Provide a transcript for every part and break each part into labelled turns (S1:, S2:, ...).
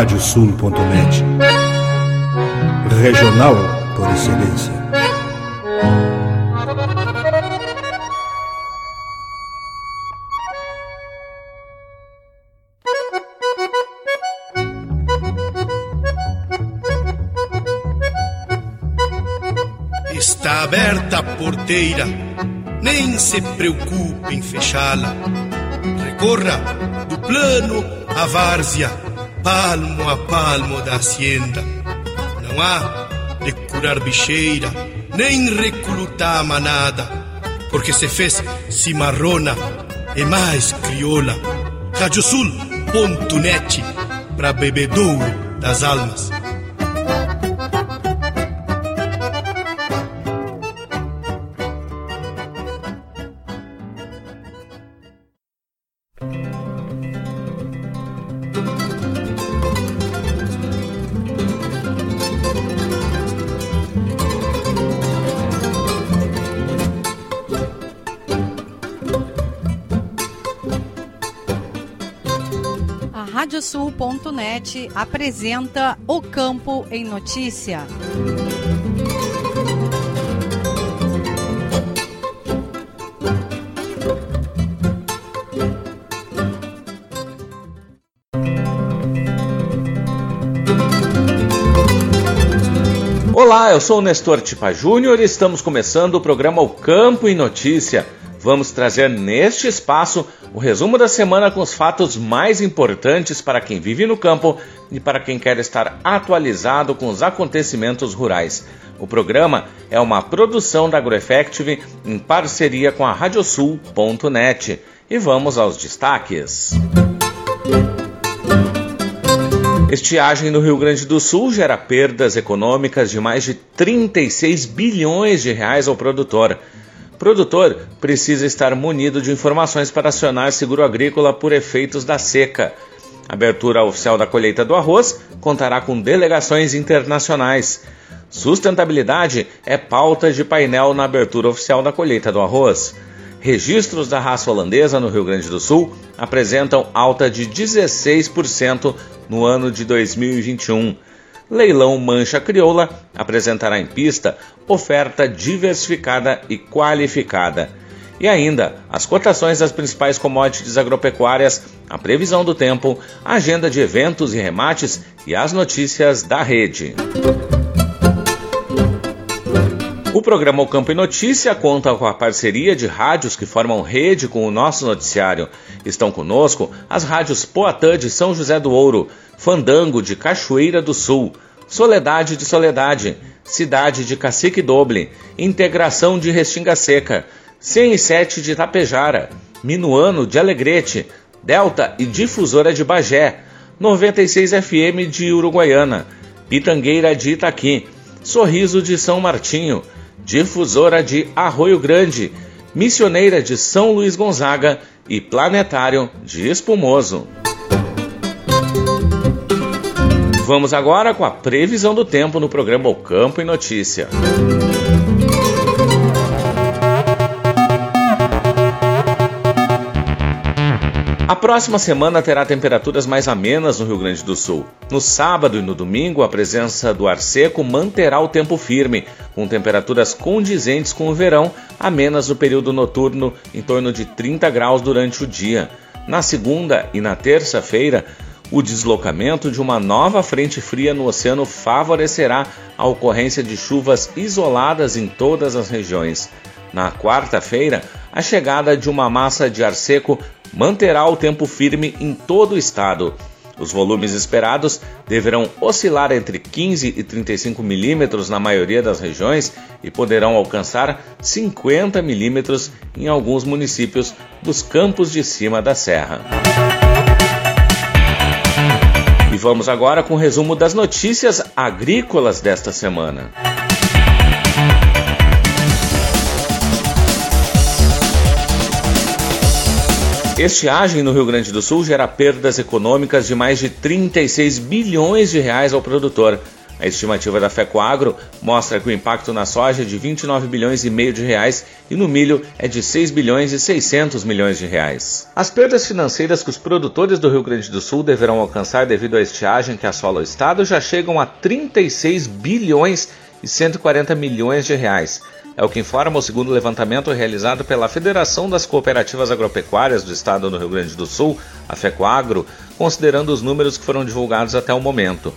S1: radiosul.net. Regional por excelência.
S2: Está aberta a porteira, nem se preocupe em fechá-la. Recorra do plano à várzea, palmo a palmo da hacienda. Não há de curar bicheira, nem recrutar manada, porque se fez cimarrona e mais crioula. Radiosul.net para bebedouro das almas.
S3: Radiosul.net apresenta O Campo em Notícia.
S4: Olá, eu sou o Nestor Tipa Júnior e estamos começando o programa O Campo em Notícia. Vamos trazer neste espaço o resumo da semana com os fatos mais importantes para quem vive no campo e para quem quer estar atualizado com os acontecimentos rurais. O programa é uma produção da AgroEffective em parceria com a Radiosul.net. E vamos aos destaques. Estiagem no Rio Grande do Sul gera perdas econômicas de mais de 36 bilhões de reais ao produtor produtor precisa estar munido de informações para acionar seguro agrícola por efeitos da seca. Abertura oficial da colheita do arroz contará com delegações internacionais. Sustentabilidade é pauta de painel na abertura oficial da colheita do arroz. Registros da raça holandesa no Rio Grande do Sul apresentam alta de 16% no ano de 2021. Leilão Mancha Crioula apresentará em pista oferta diversificada e qualificada. E ainda, as cotações das principais commodities agropecuárias, a previsão do tempo, a agenda de eventos e remates e as notícias da rede. O programa O Campo e Notícia conta com a parceria de rádios que formam rede com o nosso noticiário. Estão conosco as rádios Poatã de São José do Ouro, Fandango de Cachoeira do Sul, Soledade de Soledade, Cidade de Cacique Doble, Integração de Restinga Seca, 107 de Tapejara, Minuano de Alegrete, Delta e Difusora de Bagé, 96 FM de Uruguaiana, Pitangueira de Itaqui, Sorriso de São Martinho, Difusora de Arroio Grande, Missioneira de São Luís Gonzaga e Planetário de Espumoso. Vamos agora com a previsão do tempo no programa O Campo e Notícia. A próxima semana terá temperaturas mais amenas no Rio Grande do Sul. No sábado e no domingo, a presença do ar seco manterá o tempo firme, com temperaturas condizentes com o verão, amenas no período noturno, em torno de 30 graus durante o dia. Na segunda e na terça-feira, o deslocamento de uma nova frente fria no oceano favorecerá a ocorrência de chuvas isoladas em todas as regiões. Na quarta-feira, a chegada de uma massa de ar seco manterá o tempo firme em todo o estado. Os volumes esperados deverão oscilar entre 15 e 35 milímetros na maioria das regiões e poderão alcançar 50 milímetros em alguns municípios dos campos de cima da serra vamos agora com o um resumo das notícias agrícolas desta semana. Estiagem no Rio Grande do Sul gera perdas econômicas de mais de 36 bilhões de reais ao produtor. A estimativa da FECOAGRO mostra que o impacto na soja é de 29 bilhões e meio de reais e no milho é de 6 bilhões e 600 milhões de reais. As perdas financeiras que os produtores do Rio Grande do Sul deverão alcançar devido à estiagem que assola o estado já chegam a 36 bilhões e 140 milhões de reais. É o que informa o segundo levantamento realizado pela Federação das Cooperativas Agropecuárias do Estado do Rio Grande do Sul, a FECOAGRO, considerando os números que foram divulgados até o momento.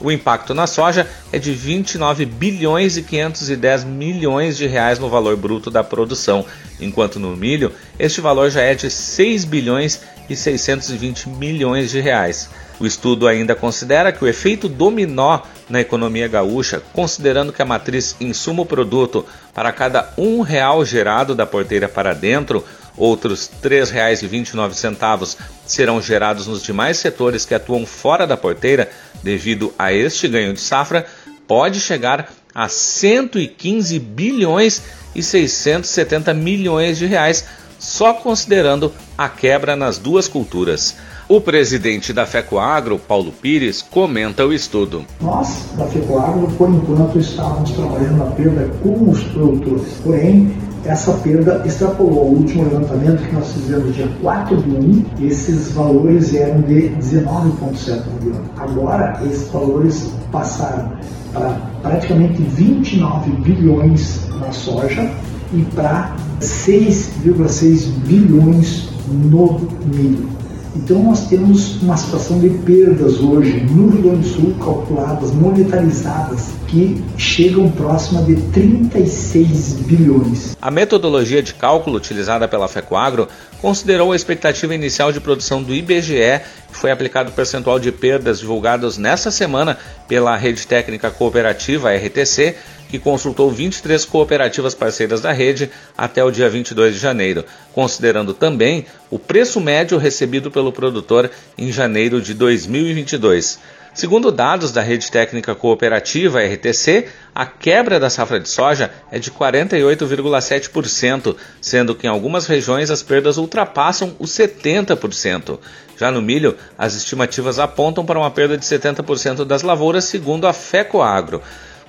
S4: O impacto na soja é de 29 bilhões e 510 milhões de reais no valor bruto da produção, enquanto no milho este valor já é de 6 bilhões e 620 milhões de reais. O estudo ainda considera que o efeito dominó na economia gaúcha, considerando que a matriz insumo-produto para cada um real gerado da porteira para dentro, outros R$ 3,29 serão gerados nos demais setores que atuam fora da porteira, devido a este ganho de safra, pode chegar a 115 bilhões e 670 milhões de reais, só considerando a quebra nas duas culturas. O presidente da FECOAGRO, Paulo Pires, comenta o estudo.
S5: Nós, da FECOAGRO, por enquanto, estávamos trabalhando na perda com os produtores. Porém, essa perda extrapolou. O último levantamento que nós fizemos dia 4 de 1, esses valores eram de 19,7 milhões. Agora, esses valores passaram para praticamente 29 bilhões na soja e para 6,6 bilhões no milho. Então nós temos uma situação de perdas hoje no Rio Grande do Sul calculadas, monetarizadas, que chegam próxima de 36 bilhões.
S4: A metodologia de cálculo utilizada pela FECOAGRO considerou a expectativa inicial de produção do IBGE, que foi aplicado o percentual de perdas divulgados nessa semana pela Rede Técnica Cooperativa, RTC, que consultou 23 cooperativas parceiras da rede até o dia 22 de janeiro, considerando também o preço médio recebido pelo produtor em janeiro de 2022. Segundo dados da Rede Técnica Cooperativa, RTC, a quebra da safra de soja é de 48,7%, sendo que em algumas regiões as perdas ultrapassam os 70%. Já no milho, as estimativas apontam para uma perda de 70% das lavouras, segundo a FECOAGRO.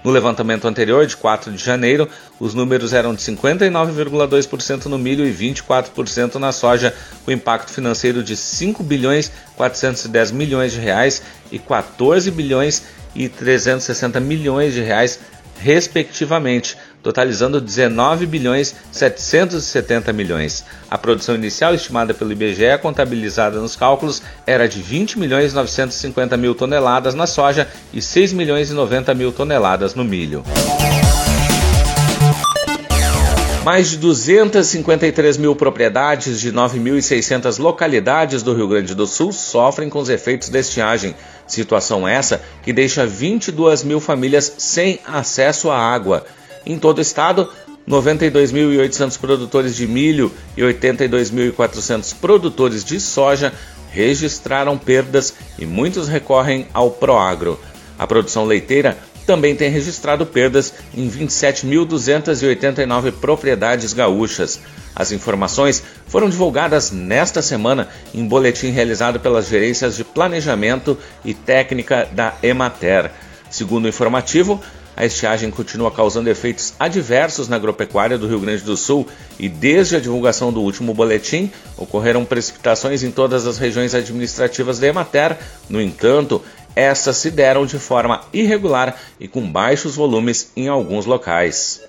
S4: No levantamento anterior, de 4 de janeiro, os números eram de 59,2% no milho e 24% na soja, com impacto financeiro de 5 bilhões 410 milhões de reais e 14 bilhões e 360 milhões de reais, respectivamente totalizando 19 bilhões 770 milhões. A produção inicial estimada pelo IBGE, contabilizada nos cálculos, era de 20 milhões 950 mil toneladas na soja e 6 milhões e 90 mil toneladas no milho. Mais de 253 mil propriedades de 9.600 localidades do Rio Grande do Sul sofrem com os efeitos da estiagem. Situação essa que deixa 22 mil famílias sem acesso à água. Em todo o estado, 92.800 produtores de milho e 82.400 produtores de soja registraram perdas e muitos recorrem ao Proagro. A produção leiteira também tem registrado perdas em 27.289 propriedades gaúchas. As informações foram divulgadas nesta semana em boletim realizado pelas gerências de planejamento e técnica da Emater. Segundo o informativo, a estiagem continua causando efeitos adversos na agropecuária do Rio Grande do Sul e, desde a divulgação do último boletim, ocorreram precipitações em todas as regiões administrativas da Emater. No entanto, essas se deram de forma irregular e com baixos volumes em alguns locais.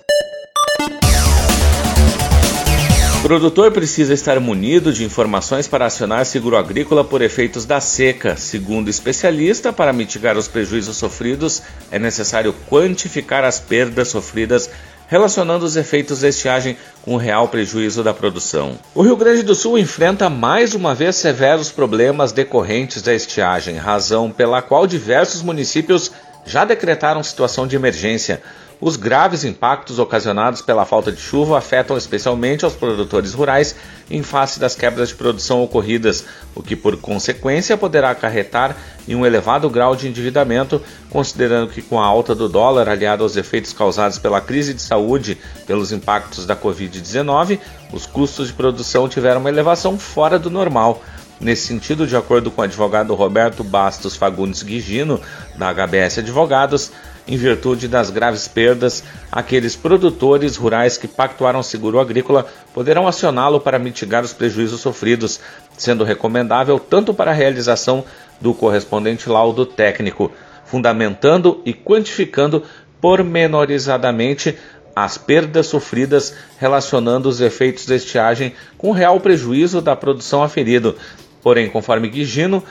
S4: Produtor precisa estar munido de informações para acionar seguro agrícola por efeitos da seca. Segundo especialista, para mitigar os prejuízos sofridos, é necessário quantificar as perdas sofridas relacionando os efeitos da estiagem com o real prejuízo da produção. O Rio Grande do Sul enfrenta mais uma vez severos problemas decorrentes da estiagem, razão pela qual diversos municípios já decretaram situação de emergência. Os graves impactos ocasionados pela falta de chuva afetam especialmente aos produtores rurais em face das quebras de produção ocorridas, o que por consequência poderá acarretar em um elevado grau de endividamento, considerando que com a alta do dólar aliado aos efeitos causados pela crise de saúde pelos impactos da Covid-19, os custos de produção tiveram uma elevação fora do normal. Nesse sentido, de acordo com o advogado Roberto Bastos Fagundes Guigino, da HBS Advogados, em virtude das graves perdas, aqueles produtores rurais que pactuaram seguro agrícola poderão acioná-lo para mitigar os prejuízos sofridos, sendo recomendável tanto para a realização do correspondente laudo técnico, fundamentando e quantificando pormenorizadamente as perdas sofridas relacionando os efeitos da estiagem com o real prejuízo da produção aferido, Porém, conforme Guigino,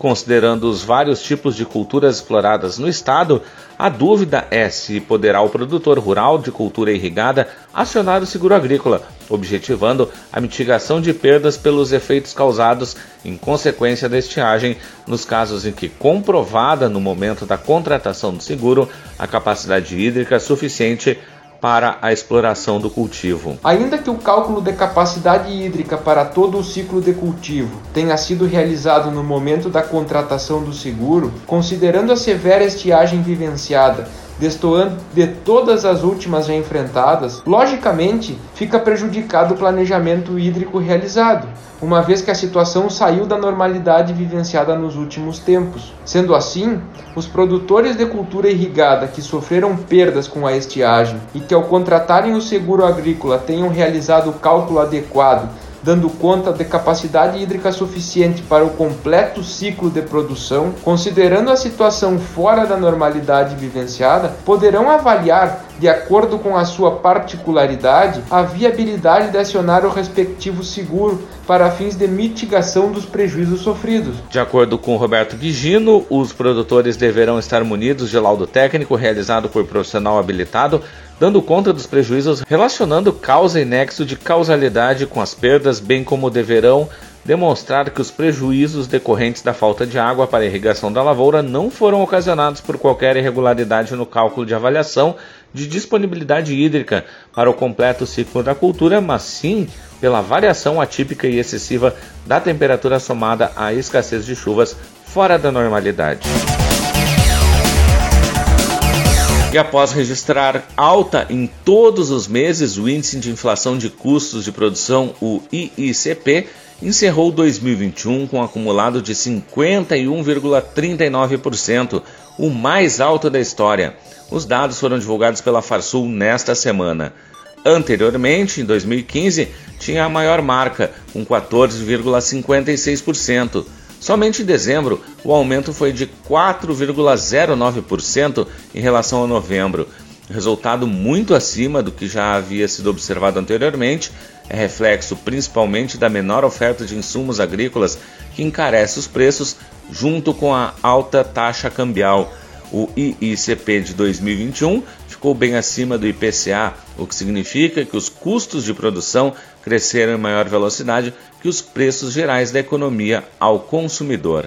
S4: considerando os vários tipos de culturas exploradas no estado, a dúvida é se poderá o produtor rural de cultura irrigada acionar o seguro agrícola, objetivando a mitigação de perdas pelos efeitos causados em consequência da estiagem, nos casos em que comprovada no momento da contratação do seguro a capacidade hídrica suficiente para a exploração do cultivo.
S6: Ainda que o cálculo de capacidade hídrica para todo o ciclo de cultivo tenha sido realizado no momento da contratação do seguro, considerando a severa estiagem vivenciada destoando de todas as últimas já enfrentadas, logicamente fica prejudicado o planejamento hídrico realizado, uma vez que a situação saiu da normalidade vivenciada nos últimos tempos. Sendo assim, os produtores de cultura irrigada que sofreram perdas com a estiagem e que ao contratarem o seguro agrícola tenham realizado o cálculo adequado dando conta de capacidade hídrica suficiente para o completo ciclo de produção, considerando a situação fora da normalidade vivenciada, poderão avaliar, de acordo com a sua particularidade, a viabilidade de acionar o respectivo seguro para fins de mitigação dos prejuízos sofridos.
S4: De acordo com Roberto Guigino, os produtores deverão estar munidos de laudo técnico realizado por profissional habilitado dando conta dos prejuízos, relacionando causa e nexo de causalidade com as perdas, bem como deverão demonstrar que os prejuízos decorrentes da falta de água para irrigação da lavoura não foram ocasionados por qualquer irregularidade no cálculo de avaliação de disponibilidade hídrica para o completo ciclo da cultura, mas sim pela variação atípica e excessiva da temperatura somada à escassez de chuvas fora da normalidade. E após registrar alta em todos os meses, o índice de inflação de custos de produção, o IICP, encerrou 2021 com um acumulado de 51,39%, o mais alto da história. Os dados foram divulgados pela Farsul nesta semana. Anteriormente, em 2015, tinha a maior marca, com 14,56%. Somente em dezembro, o aumento foi de 4,09% em relação a novembro, resultado muito acima do que já havia sido observado anteriormente, é reflexo principalmente da menor oferta de insumos agrícolas que encarece os preços junto com a alta taxa cambial. O IICP de 2021 ficou bem acima do IPCA, o que significa que os custos de produção cresceram em maior velocidade que os preços gerais da economia ao consumidor.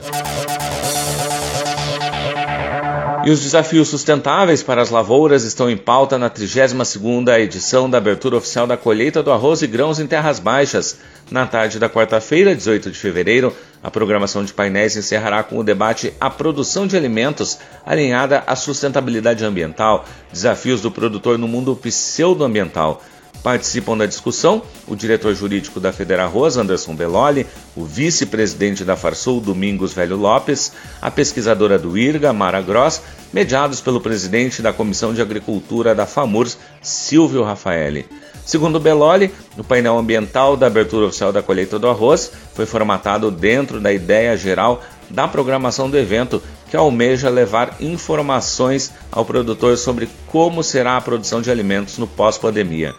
S4: E os desafios sustentáveis para as lavouras estão em pauta na 32ª edição da abertura oficial da colheita do arroz e grãos em terras baixas. Na tarde da quarta-feira, 18 de fevereiro, a programação de painéis encerrará com o debate A Produção de Alimentos, alinhada à sustentabilidade ambiental, desafios do produtor no mundo pseudoambiental. Participam da discussão o diretor jurídico da Federarroz, Anderson Belloli, o vice-presidente da Farsul, Domingos Velho Lopes, a pesquisadora do IRGA, Mara Gross, mediados pelo presidente da Comissão de Agricultura da FAMURS, Silvio Rafaeli. Segundo Belloli, o painel ambiental da abertura oficial da colheita do arroz foi formatado dentro da ideia geral da programação do evento, que almeja levar informações ao produtor sobre como será a produção de alimentos no pós-pandemia.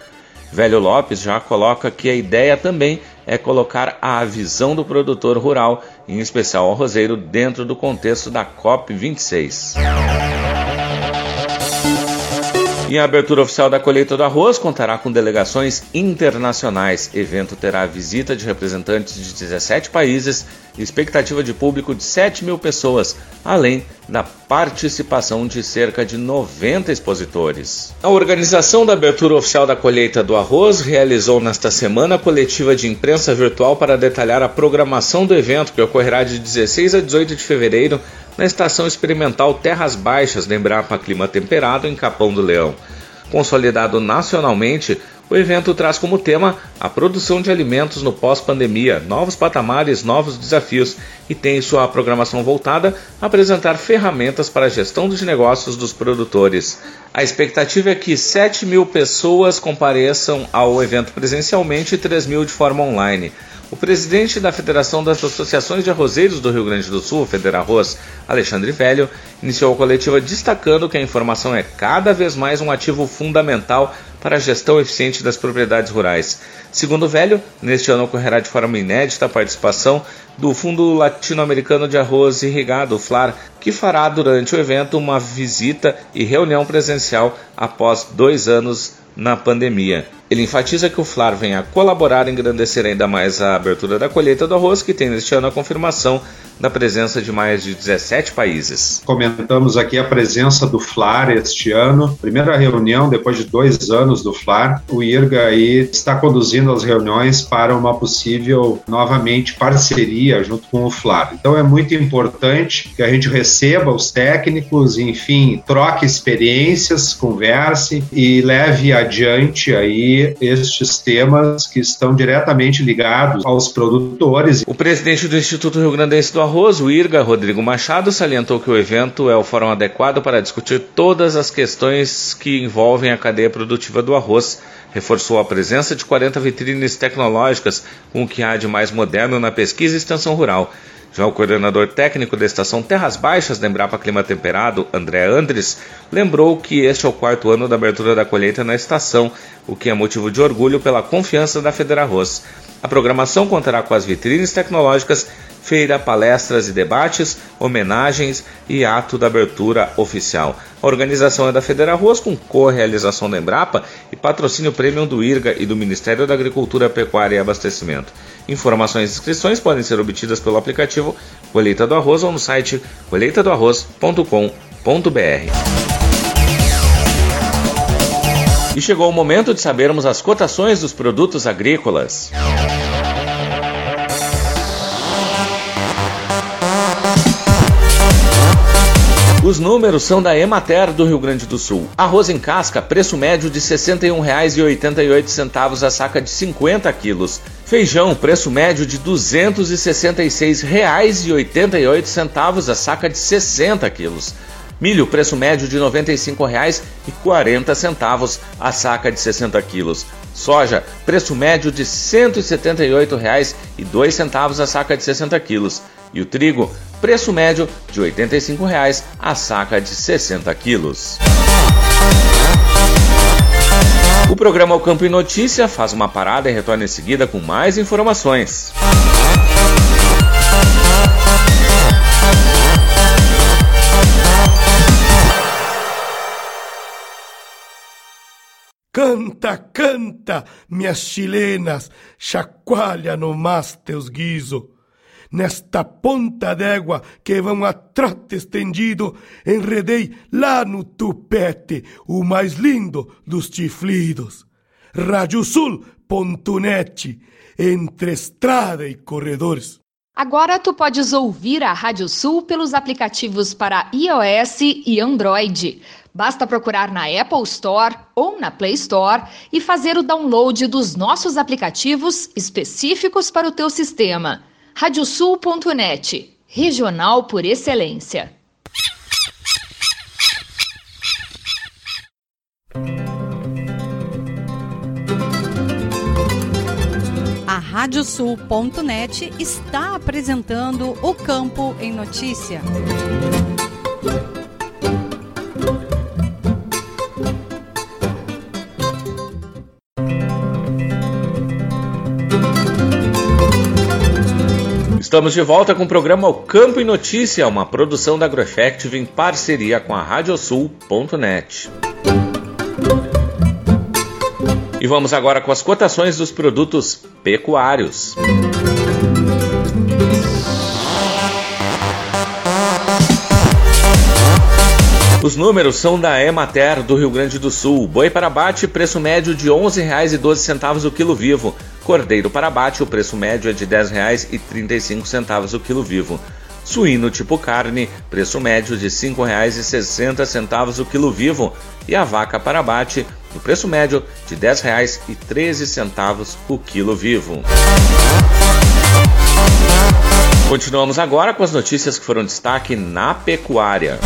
S4: Velho Lopes já coloca que a ideia também é colocar a visão do produtor rural, em especial ao roseiro, dentro do contexto da COP26. E a abertura oficial da colheita do arroz contará com delegações internacionais. O evento terá visita de representantes de 17 países e expectativa de público de 7 mil pessoas, além da participação de cerca de 90 expositores. A organização da abertura oficial da colheita do arroz realizou nesta semana a coletiva de imprensa virtual para detalhar a programação do evento, que ocorrerá de 16 a 18 de fevereiro na Estação Experimental Terras Baixas da Embrapa Clima Temperado, em Capão do Leão. Consolidado nacionalmente, O evento traz como tema a produção de alimentos no pós-pandemia, novos patamares, novos desafios e tem sua programação voltada a apresentar ferramentas para a gestão dos negócios dos produtores. A expectativa é que 7 mil pessoas compareçam ao evento presencialmente e 3 mil de forma online. O presidente da Federação das Associações de Arrozeiros do Rio Grande do Sul, Federarroz, Alexandre Velho, iniciou a coletiva destacando que a informação é cada vez mais um ativo fundamental para a gestão eficiente das propriedades rurais. Segundo Velho, neste ano ocorrerá de forma inédita a participação do Fundo Latino-Americano de Arroz Irrigado, FLAR, que fará durante o evento uma visita e reunião presencial após dois anos na pandemia. Ele enfatiza que o FLAR vem a colaborar e engrandecer ainda mais a abertura da colheita do arroz, que tem neste ano a confirmação da presença de mais de 17 países.
S7: Comentamos aqui a presença do FLAR este ano, primeira reunião depois de dois anos do FLAR. O IRGA aí está conduzindo as reuniões para uma possível, novamente, parceria junto com o FLAR. Então é muito importante que a gente receba os técnicos, enfim, troque experiências, converse e leve adiante aí estes temas que estão diretamente ligados aos produtores.
S4: O presidente do Instituto Rio Grandense do Arroz, o IRGA, Rodrigo Machado, salientou que o evento é o fórum adequado para discutir todas as questões que envolvem a cadeia produtiva do arroz. Reforçou a presença de 40 vitrines tecnológicas com o que há de mais moderno na pesquisa e extensão rural. Já o coordenador técnico da estação Terras Baixas da Embrapa Clima Temperado, André Andres, lembrou que este é o quarto ano da abertura da colheita na estação, o que é motivo de orgulho pela confiança da Federarroz. A programação contará com as vitrines tecnológicas feira, palestras e debates, homenagens e ato da abertura oficial. A organização é da Federa Ruas com co-realização da Embrapa e patrocínio premium do IRGA e do Ministério da Agricultura, Pecuária e Abastecimento. Informações e inscrições podem ser obtidas pelo aplicativo Colheita do Arroz ou no site colheitadoarroz.com.br. E chegou o momento de sabermos as cotações dos produtos agrícolas. Os números são da Emater do Rio Grande do Sul. Arroz em casca, preço médio de R$ 61,88 a saca de 50 quilos. Feijão, preço médio de R$ 266,88 a saca de 60 quilos. Milho, preço médio de R$ 95,40 a saca de 60 quilos. Soja, preço médio de R$ 178,02 a saca de 60 quilos. E o trigo, preço médio de R$ 85,00 a saca de 60 quilos. O programa O Campo em Notícia faz uma parada e retorna em seguida com mais informações.
S2: Canta, canta, minhas chilenas, chacoalha no mas teus guiso nesta ponta d'égua que vão a trote estendido, enredei lá no tupete o mais lindo dos chiflidos. Radiosul.net, entre estrada e corredores.
S8: Agora tu podes ouvir a Rádio Sul pelos aplicativos para iOS e Android. Basta procurar na Apple Store ou na Play Store e fazer o download dos nossos aplicativos específicos para o teu sistema radiosul.net, regional por excelência.
S3: A radiosul.net está apresentando o Campo em Notícia.
S4: Estamos de volta com o programa O Campo e Notícia, uma produção da AgroEffective em parceria com a Radiosul.net. E vamos agora com as cotações dos produtos pecuários. Os números são da Emater do Rio Grande do Sul. Boi para abate, preço médio de R$ 11,12 o quilo vivo. Cordeiro para abate, o preço médio é de R$ 10,35 o quilo vivo. Suíno tipo carne, preço médio de R$ 5,60 o quilo vivo. E a vaca para abate, no preço médio de R$ 10,13 o quilo vivo. Continuamos agora com as notícias que foram destaque na pecuária.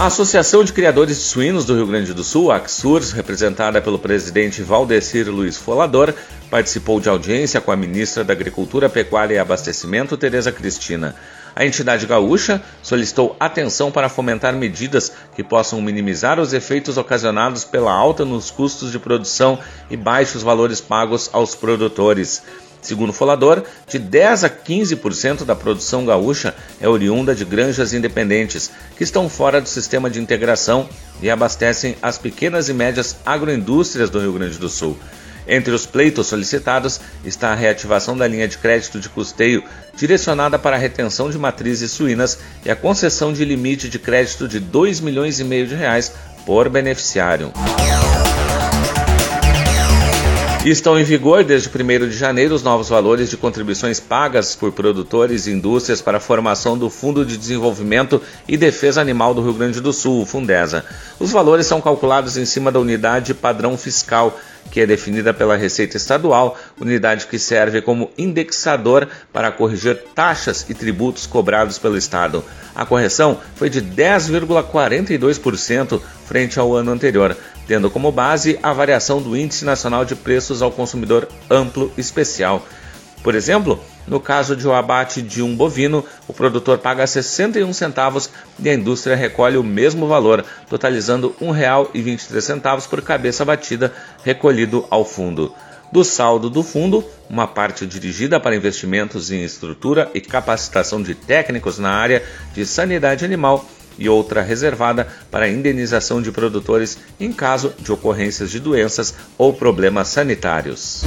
S4: A Associação de Criadores de Suínos do Rio Grande do Sul, AXURS, representada pelo presidente Valdecir Luiz Folador, participou de audiência com a ministra da Agricultura, Pecuária e Abastecimento, Tereza Cristina. A entidade gaúcha solicitou atenção para fomentar medidas que possam minimizar os efeitos ocasionados pela alta nos custos de produção e baixos valores pagos aos produtores. Segundo o Folador, de 10 a 15% da produção gaúcha é oriunda de granjas independentes, que estão fora do sistema de integração e abastecem as pequenas e médias agroindústrias do Rio Grande do Sul. Entre os pleitos solicitados está a reativação da linha de crédito de custeio direcionada para a retenção de matrizes suínas e a concessão de limite de crédito de 2 milhões e meio de reais por beneficiário. Estão em vigor desde 1 de janeiro os novos valores de contribuições pagas por produtores e indústrias para a formação do Fundo de Desenvolvimento e Defesa Animal do Rio Grande do Sul, Fundesa. Os valores são calculados em cima da unidade padrão fiscal, que é definida pela Receita Estadual, unidade que serve como indexador para corrigir taxas e tributos cobrados pelo Estado. A correção foi de 10,42% frente ao ano anterior tendo como base a variação do Índice Nacional de Preços ao Consumidor Amplo Especial. Por exemplo, no caso de o um abate de um bovino, o produtor paga 61 centavos e a indústria recolhe o mesmo valor, totalizando R$ 1,23 por cabeça abatida recolhido ao fundo. Do saldo do fundo, uma parte dirigida para investimentos em estrutura e capacitação de técnicos na área de sanidade animal e outra reservada para indenização de produtores em caso de ocorrências de doenças ou problemas sanitários.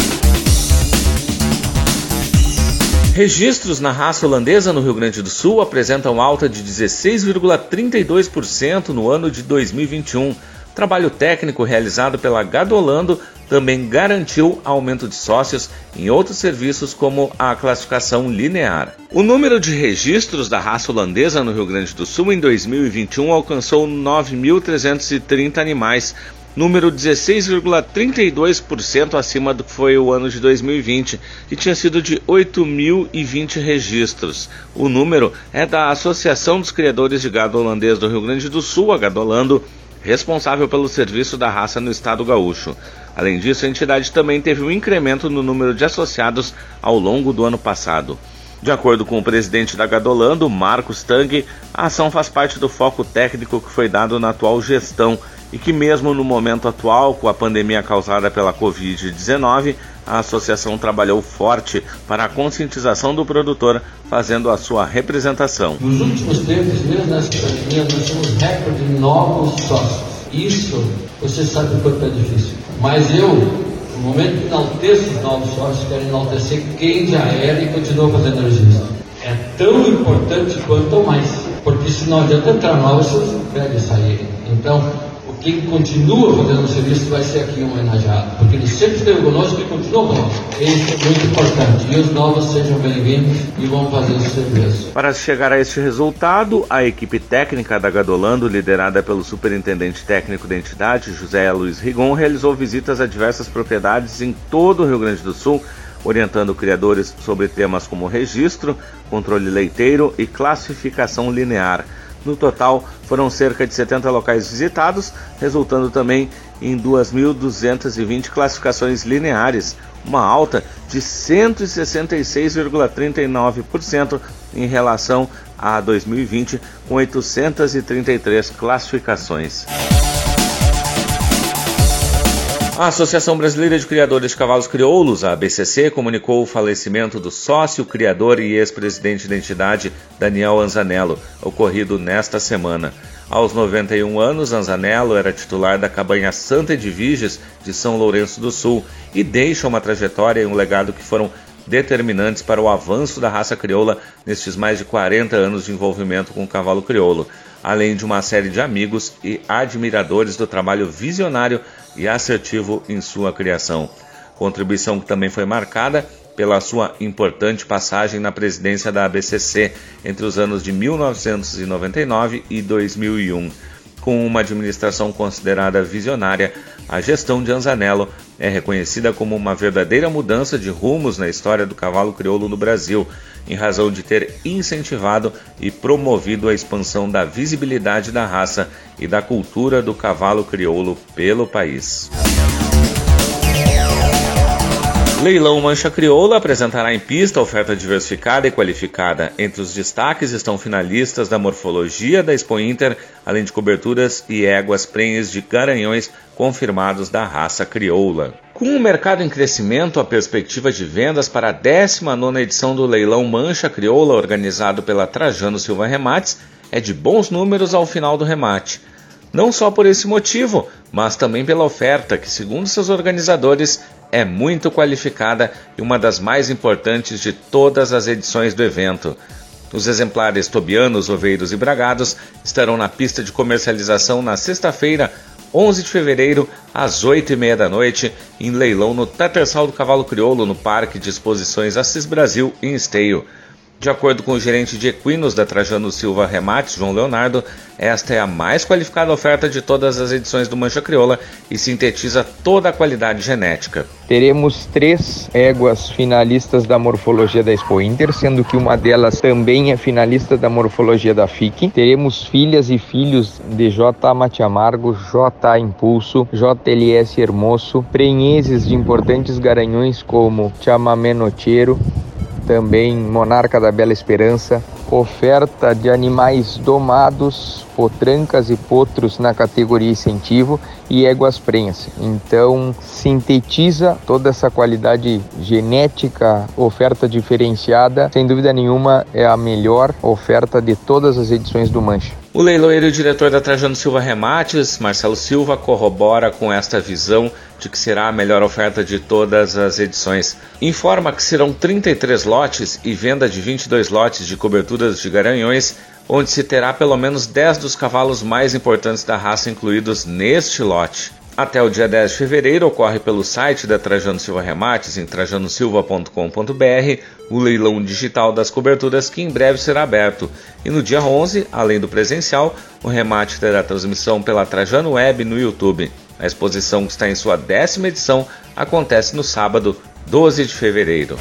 S4: Registros na raça holandesa no Rio Grande do Sul apresentam alta de 16,32% no ano de 2021 Trabalho técnico realizado pela Gadolando também garantiu aumento de sócios em outros serviços, como a classificação linear. O número de registros da raça holandesa no Rio Grande do Sul em 2021 alcançou 9.330 animais, número 16,32% acima do que foi o ano de 2020, que tinha sido de 8.020 registros. O número é da Associação dos Criadores de Gado Holandês do Rio Grande do Sul, a Gadolando responsável pelo serviço da raça no estado gaúcho. Além disso, a entidade também teve um incremento no número de associados ao longo do ano passado. De acordo com o presidente da Gadolando, Marcos Tang, a ação faz parte do foco técnico que foi dado na atual gestão e que, mesmo no momento atual, com a pandemia causada pela Covid-19, a associação trabalhou forte para a conscientização do produtor, fazendo a sua representação.
S9: Nos últimos tempos, mesmo nessa pandemia, nós temos recorde de novos sócios. Isso, você sabe o quanto é difícil. Mas eu, no momento que enalteço os novos sócios, quero enaltecer quem já era e continua fazendo registro. É tão importante quanto mais, porque se não adianta entrar novos, os velhos saírem. Então, quem continua fazendo o serviço vai ser aqui homenageado, porque ele sempre esteve conosco e continua conosco. Isso é muito importante. E os novos sejam bem-vindos e vão fazer esse serviço.
S4: Para chegar a este resultado, a equipe técnica da Gadolando, liderada pelo superintendente técnico da entidade, José Luiz Rigon, realizou visitas a diversas propriedades em todo o Rio Grande do Sul, orientando criadores sobre temas como registro, controle leiteiro e classificação linear. No total, foram cerca de 70 locais visitados, resultando também em 2.220 classificações lineares, uma alta de 166,39% em relação a 2020, com 833 classificações. A Associação Brasileira de Criadores de Cavalos Crioulos, a ABCC, comunicou o falecimento do sócio, criador e ex-presidente da entidade, Daniel Anzanello, ocorrido nesta semana. Aos 91 anos, Anzanello era titular da cabanha Santa Edviges de São Lourenço do Sul e deixa uma trajetória e um legado que foram determinantes para o avanço da raça crioula nestes mais de 40 anos de envolvimento com o cavalo crioulo, além de uma série de amigos e admiradores do trabalho visionário e assertivo em sua criação. contribuição que também foi marcada pela sua importante passagem na presidência da ABCC entre os anos de 1999 e 2001. Com uma administração considerada visionária, a gestão de Anzanello é reconhecida como uma verdadeira mudança de rumos na história do cavalo crioulo no Brasil, em razão de ter incentivado e promovido a expansão da visibilidade da raça e da cultura do cavalo crioulo pelo país. Leilão Mancha Crioula apresentará em pista oferta diversificada e qualificada. Entre os destaques estão finalistas da morfologia da Expo Inter, além de coberturas e éguas prenhes de garanhões confirmados da raça crioula. Com o mercado em crescimento, a perspectiva de vendas para a 19 edição do Leilão Mancha Crioula, organizado pela Trajano Silva Remates, é de bons números ao final do remate. Não só por esse motivo, mas também pela oferta, que, segundo seus organizadores, é muito qualificada e uma das mais importantes de todas as edições do evento. Os exemplares tobianos, oveiros e bragados estarão na pista de comercialização na sexta-feira, 11 de fevereiro, às 8h30 da noite, em leilão no Tatersal do Cavalo Crioulo, no Parque de Exposições Assis Brasil, em Esteio. De acordo com o gerente de equinos da Trajano Silva Remates, João Leonardo, esta é a mais qualificada oferta de todas as edições do Mancha Crioula e sintetiza toda a qualidade genética.
S6: Teremos três éguas finalistas da morfologia da Expo Inter, sendo que uma delas também é finalista da morfologia da FIC. Teremos filhas e filhos de J. Mate Amargo, J. Impulso, JLS Hermoso, prenheses de importantes garanhões como Chamamé Nocheiro, também Monarca da Bela Esperança, oferta de animais domados, potrancas e potros na categoria incentivo e éguas prenhas. Então, sintetiza toda essa qualidade genética, oferta diferenciada, sem dúvida nenhuma é a melhor oferta de todas as edições do Mancha.
S4: O leiloeiro e diretor da Trajano Silva Remates, Marcelo Silva, corrobora com esta visão de que será a melhor oferta de todas as edições. Informa que serão 33 lotes e venda de 22 lotes de coberturas de garanhões, onde se terá pelo menos 10 dos cavalos mais importantes da raça incluídos neste lote. Até o dia 10 de fevereiro ocorre pelo site da Trajano Silva Remates em trajanosilva.com.br o leilão digital das coberturas que em breve será aberto. E no dia 11, além do presencial, o remate terá transmissão pela Trajano Web no YouTube. A exposição, que está em sua décima edição, acontece no sábado, 12 de fevereiro.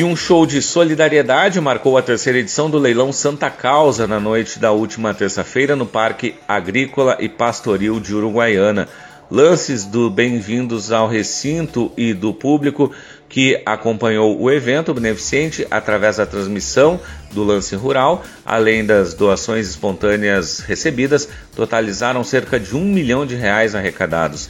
S4: E um show de solidariedade marcou a terceira edição do leilão Santa Causa na noite da última terça-feira no Parque Agrícola e Pastoril de Uruguaiana. Lances do Bem-vindos ao Recinto e do público que acompanhou o evento beneficente através da transmissão do lance rural, além das doações espontâneas recebidas, totalizaram cerca de um milhão de reais arrecadados.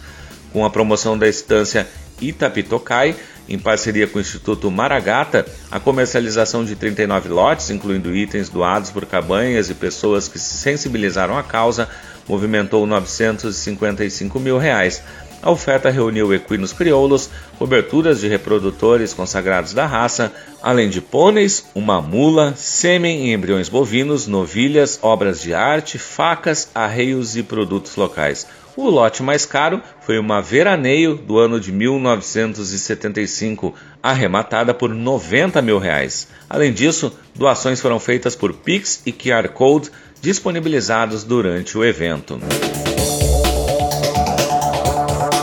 S4: Com a promoção da estância Itapitocai, em parceria com o Instituto Maragata, a comercialização de 39 lotes, incluindo itens doados por cabanhas e pessoas que se sensibilizaram à causa, movimentou 955 mil reais. A oferta reuniu equinos crioulos, coberturas de reprodutores consagrados da raça, além de pôneis, uma mula, sêmen e embriões bovinos, novilhas, obras de arte, facas, arreios e produtos locais. O lote mais caro foi uma veraneio do ano de 1975, arrematada por 90 mil reais. Além disso, doações foram feitas por Pix e QR Code disponibilizados durante o evento.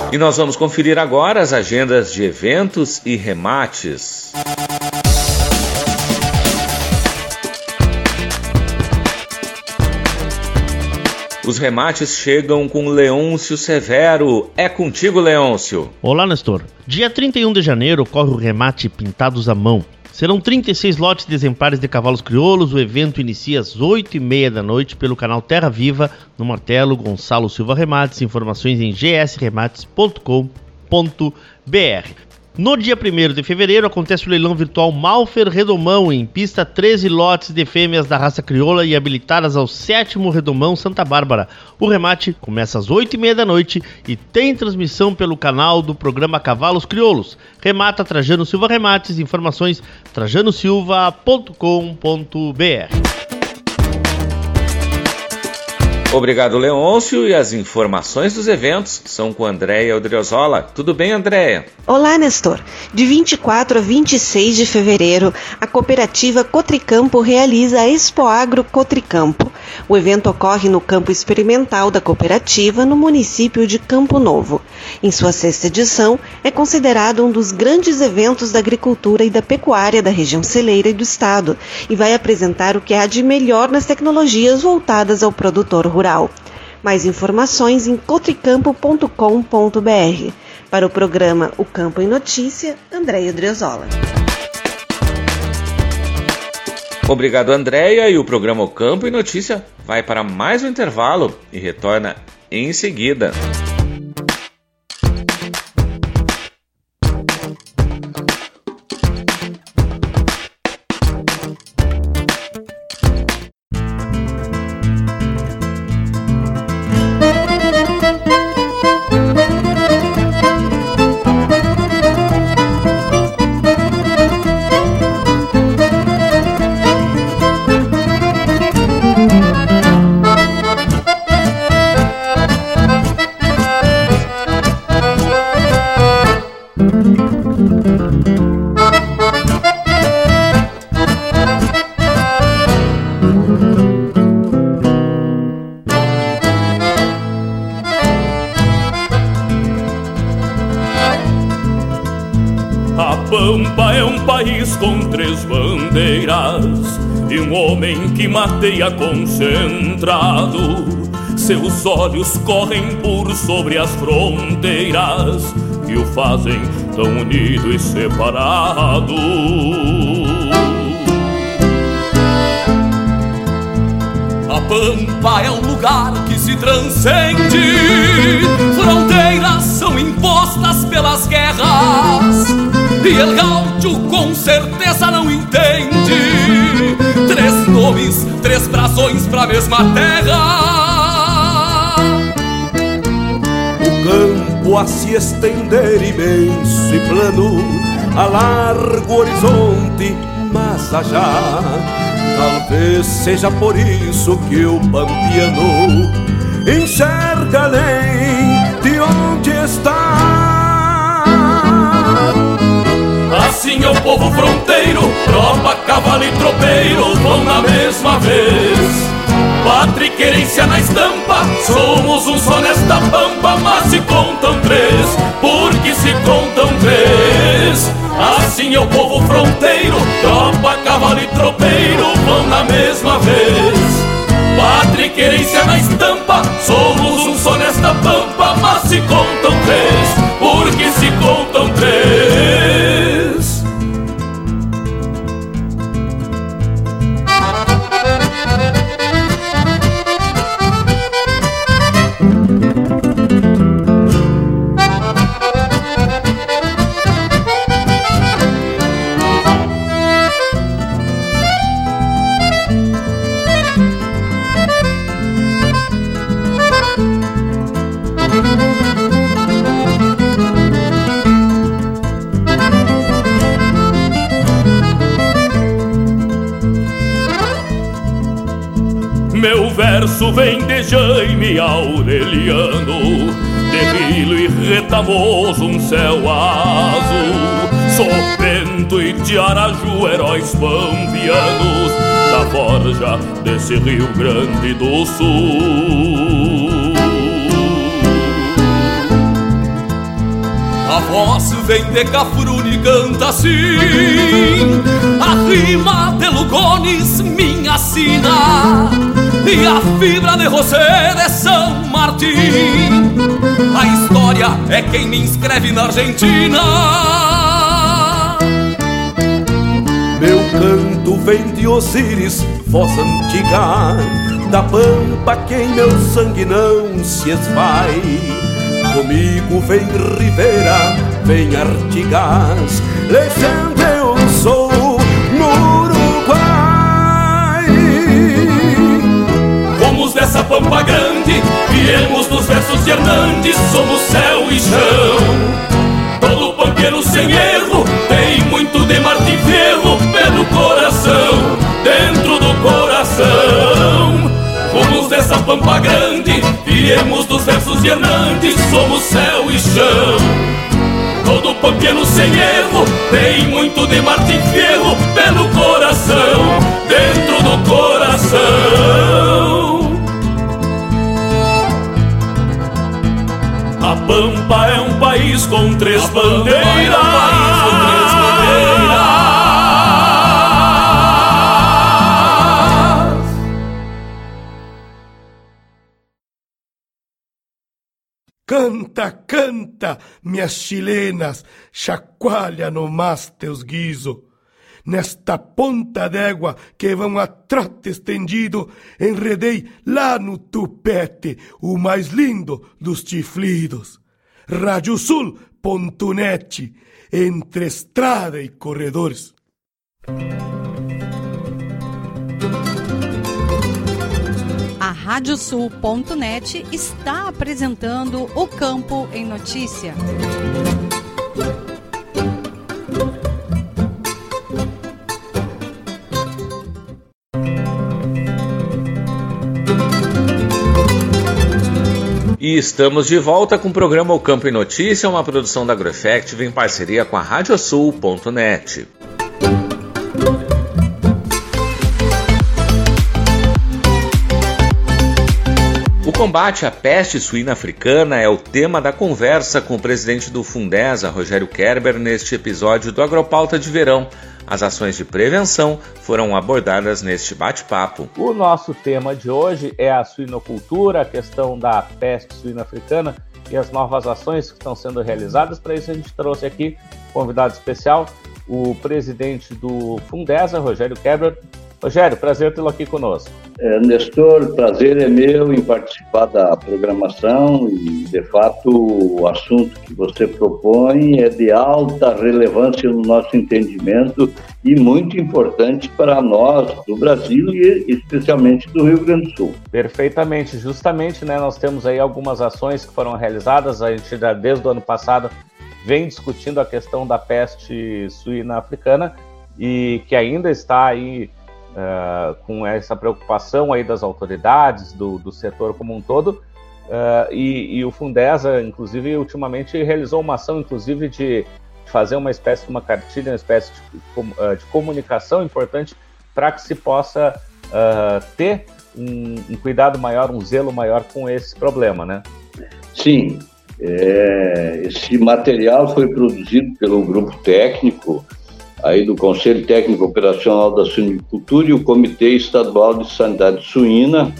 S4: E nós vamos conferir agora as agendas de eventos e remates. Os remates chegam com Leôncio Severo. É contigo, Leôncio.
S10: Olá, Nestor. Dia 31 de janeiro ocorre o remate Pintados à Mão. Serão 36 lotes de exemplares de cavalos crioulos. O evento inicia às 8h30 da noite pelo canal Terra Viva, no Martelo Gonçalo Silva Remates. Informações em gsremates.com.br. No dia 1 de fevereiro acontece o leilão virtual Malfer Redomão, em pista 13 lotes de fêmeas da raça crioula e habilitadas ao sétimo Redomão Santa Bárbara. O remate começa às 8h30 da noite e tem transmissão pelo canal do programa Cavalos Crioulos. Remata Trajano Silva Remates, informações trajanosilva.com.br.
S4: Obrigado, Leôncio. E as informações dos eventos são com Andréia Odriozola. Tudo bem, Andréia?
S11: Olá, Nestor. De 24 a 26 de fevereiro, a cooperativa Cotricampo realiza a Expo Agro Cotricampo. O evento ocorre no campo experimental da cooperativa, no município de Campo Novo. Em sua sexta edição, é considerado um dos grandes eventos da agricultura e da pecuária da região celeira e do estado e vai apresentar o que há de melhor nas tecnologias voltadas ao produtor rural. Mais informações em cotricampo.com.br. Para o programa O Campo em Notícia, Andréia Driozola.
S4: Obrigado, Andréia. E o programa O Campo em Notícia vai para mais um intervalo e retorna em seguida.
S12: Mateia concentrado. Seus olhos correm por sobre as fronteiras que o fazem tão unido e separado. A pampa é um lugar que se transcende, fronteiras são impostas pelas guerras, e El Gaúcho com certeza não entende Três nomes, três brasões pra mesma terra.
S13: O campo a se estender imenso e plano, a largo horizonte, mas já. Talvez seja por isso que o pampiano enxerga além
S12: Assim é o povo fronteiro, tropa, cavalo e tropeiro vão na mesma vez. Pátria e querência na estampa, somos um só nesta pampa, mas se contam três, porque se contam três. Assim é o povo fronteiro, tropa, cavalo e tropeiro vão na mesma vez. Pátria e querência na estampa, somos um só nesta pampa, mas se contam três, porque se contam três. Verso vem de Jaime Aureliano, de Vilo e Retamoso, um céu azul. Sopento e de Araju, heróis pampianos, da forja desse Rio Grande do Sul. A voz vem de Cafrune e canta assim A rima de Lugones, minha sina e a fibra de José de São Martim. A história é quem me inscreve na Argentina.
S13: Meu canto vem de Osíris, voz antiga, da pampa que em meu sangue não se esvai. Comigo vem Rivera, vem Artigas, legenda eu sou
S12: dessa pampa grande Viemos dos versos de Hernandes Somos céu e chão. Todo pampeiro sem erro Tem muito de Martim Fierro Pelo coração Dentro do coração. Fomos dessa pampa grande Viemos dos versos de Hernandes, somos céu e chão. Todo pampiano sem erro tem muito de Martim Fierro pelo coração, A Pampa é um país com três bandeiras.
S2: Canta, canta, minhas chilenas, chacoalha no mas teus guiso. Nesta ponta d'égua que vão a trote estendido, enredei lá no tupete o mais lindo dos chiflidos. Radiosul.net, entre estrada e corredores.
S3: A Radiosul.net está apresentando o Campo em Notícia.
S4: E estamos de volta com o programa O Campo em Notícia, uma produção da AgroEffective em parceria com a Radiosul.net. O combate à peste suína africana é o tema da conversa com o presidente do Fundesa, Rogério Kerber, neste episódio do Agropauta de Verão. As ações de prevenção foram abordadas neste bate-papo.
S14: O nosso tema de hoje é a suinocultura, a questão da peste suína africana e as novas ações que estão sendo realizadas. Para isso, a gente trouxe aqui convidado especial, o presidente do Fundesa, Rogério Kerber. Rogério, prazer tê-lo aqui conosco.
S15: É, Nestor, prazer é meu em participar da programação e, de fato, o assunto que você propõe é de alta relevância no nosso entendimento e muito importante para nós do Brasil e especialmente do Rio Grande do Sul.
S14: Perfeitamente, justamente, né, nós temos aí algumas ações que foram realizadas, a gente já desde o ano passado vem discutindo a questão da peste suína africana e que ainda está aí uh, com essa preocupação aí das autoridades, do, do setor como um todo, uh, e, e, o Fundesa, inclusive, ultimamente realizou uma ação, inclusive, de fazer uma espécie de uma cartilha, uma espécie de, uh, de comunicação importante para que se possa ter um, um, cuidado maior, um zelo maior com esse problema, né?
S15: Sim, é, esse material foi produzido pelo grupo técnico aí do Conselho Técnico Operacional da Suinicultura e o Comitê Estadual de Sanidade Suína,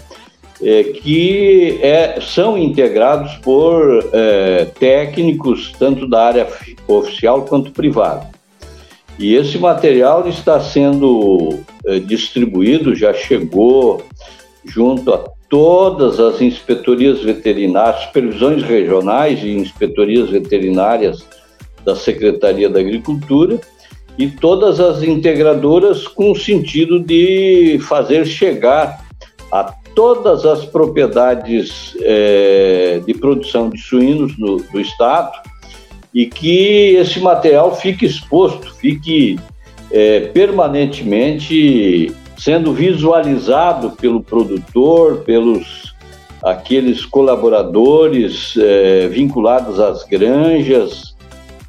S15: é, que é, são integrados por é, técnicos tanto da área oficial quanto privada. E esse material está sendo é, distribuído, já chegou junto a todas as inspetorias veterinárias, supervisões regionais e inspetorias veterinárias da Secretaria da Agricultura, e todas as integradoras com o sentido de fazer chegar a todas as propriedades é, de produção de suínos no, do estado e que esse material fique exposto, fique é, permanentemente sendo visualizado pelo produtor, pelos aqueles colaboradores é, vinculados às granjas,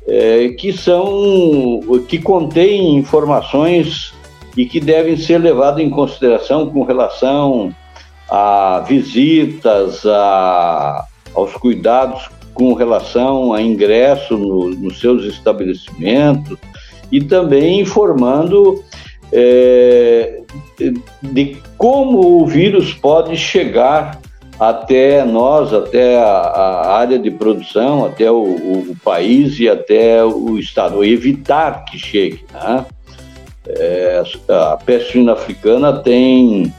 S15: é, que são que contêm informações e que devem ser levadas em consideração com relação a visitas, a, aos cuidados com relação a ingresso no, nos seus estabelecimentos e também informando é, de como o vírus pode chegar até nós, até a, a área de produção, até o, o, país e até o Estado, evitar que chegue. Né? É, a peste suína africana tem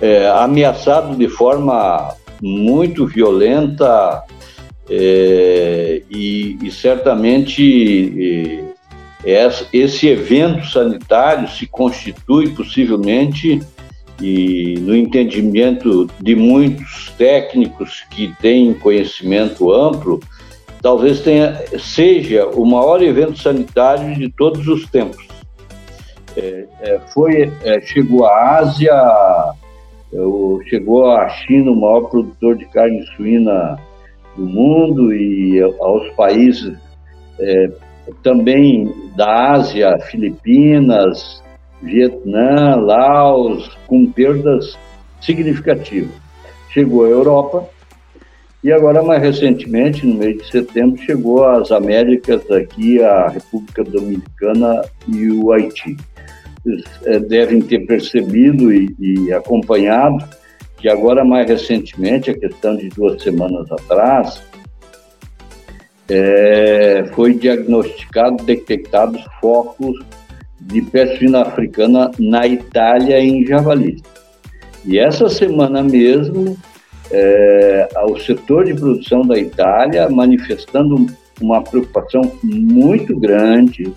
S15: é, ameaçado de forma muito violenta é, e, e, certamente esse evento sanitário se constitui possivelmente e no entendimento de muitos técnicos que têm conhecimento amplo, talvez tenha, seja o maior evento sanitário de todos os tempos. É, é, foi, é, chegou à Ásia chegou a China, o maior produtor de carne suína do mundo, e aos países é, também da Ásia, Filipinas, Vietnã, Laos, com perdas significativas. Chegou à Europa e agora, mais recentemente, no mês de setembro, chegou às Américas, aqui a República Dominicana e o Haiti. É, devem ter percebido e, e acompanhado que agora, mais recentemente, a questão de duas semanas atrás, é, foi diagnosticado, detectados focos de peste suína africana na Itália em javalis. E essa semana mesmo, é, o setor de produção da Itália manifestando uma preocupação muito grande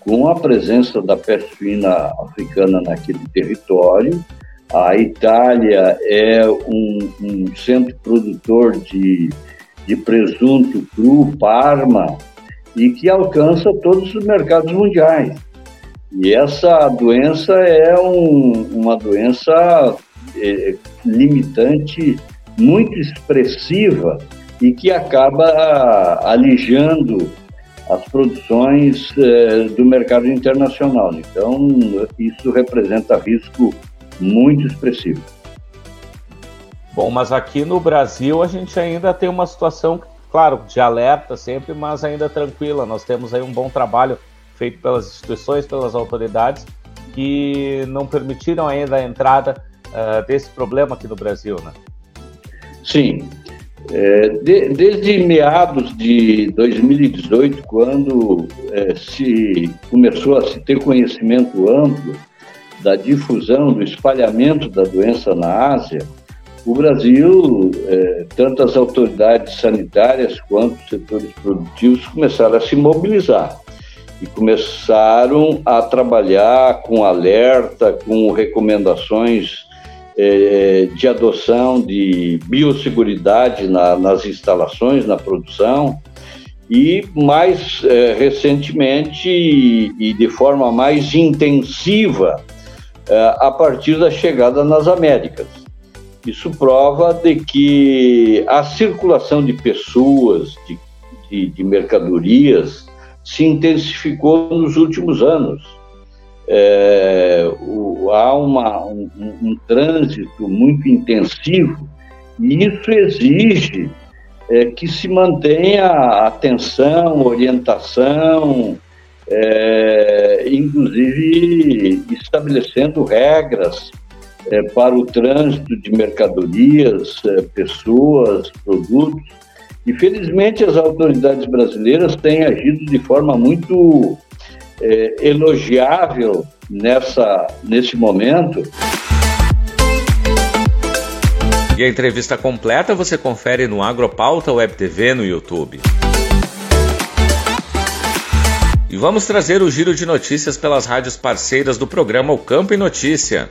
S15: com a presença da peste suína africana naquele território. A Itália é um, um centro produtor de de presunto cru, Parma, e que alcança todos os mercados mundiais. E essa doença é um, uma doença é, limitante muito expressiva e que acaba alijando as produções é, do mercado internacional. Então, isso representa risco muito expressivo.
S14: Bom, mas aqui no Brasil a gente ainda tem uma situação, claro, de alerta sempre, mas ainda tranquila. Nós temos aí um bom trabalho feito pelas instituições, pelas autoridades, que não permitiram ainda a entrada uh, desse problema aqui no Brasil, né?
S15: Sim. É, de, desde meados de 2018, quando é, se começou a se ter conhecimento amplo da difusão, do espalhamento da doença na Ásia, o Brasil, é, tanto as autoridades sanitárias quanto os setores produtivos começaram a se mobilizar e começaram a trabalhar com alerta, com recomendações é, de adoção de biosseguridade na, nas instalações, na produção, e mais é, recentemente e, e, de forma mais intensiva é, a partir da chegada nas Américas. Isso prova de que a circulação de pessoas, de, de, de mercadorias, se intensificou nos últimos anos. É, o, há uma, um, um, trânsito muito intensivo e isso exige é, que se mantenha atenção, orientação, é, inclusive estabelecendo regras é, para o trânsito de mercadorias, é, pessoas, produtos. E felizmente as autoridades brasileiras têm agido de forma muito é, elogiável nessa, nesse momento.
S4: E a entrevista completa você confere no Agropauta Web TV no YouTube. E vamos trazer o giro de notícias pelas rádios parceiras do programa O Campo e Notícia.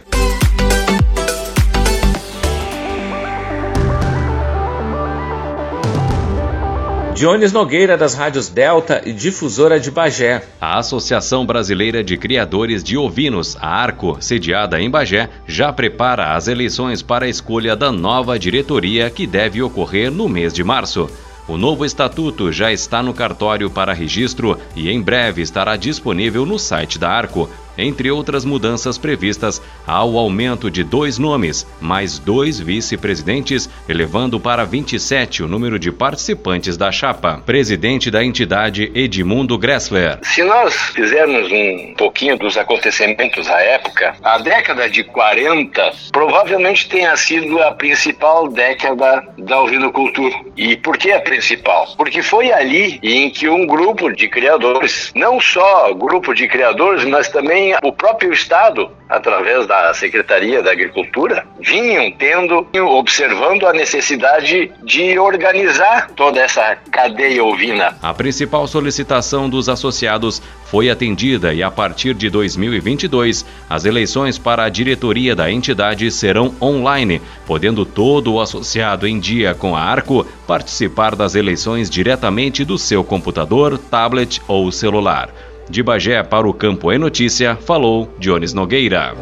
S4: Jones Nogueira, das rádios Delta e Difusora de Bagé.
S16: A Associação Brasileira de Criadores de Ovinos, a ARCO, sediada em Bagé, já prepara as eleições para a escolha da nova diretoria que deve ocorrer no mês de março. O novo estatuto já está no cartório para registro e em breve estará disponível no site da Arco. Entre outras mudanças previstas, há o aumento de dois nomes, mais dois vice-presidentes, elevando para 27 o número de participantes da chapa. Presidente da entidade, Edmundo Gressler.
S17: Se nós fizermos um pouquinho dos acontecimentos da época, a década de 40 provavelmente tenha sido a principal década da ovinocultura. E por que a principal? Porque foi ali em que um grupo de criadores, não só grupo de criadores, mas também o próprio Estado, através da Secretaria da Agricultura, vinham tendo, observando a necessidade de organizar toda essa cadeia ovina.
S16: A principal solicitação dos associados foi atendida e a partir de 2022, as eleições para a diretoria da entidade serão online, podendo todo o associado em dia com a Arco participar das eleições diretamente do seu computador, tablet ou celular. De Bagé para o Campo é Notícia, falou Jones Nogueira.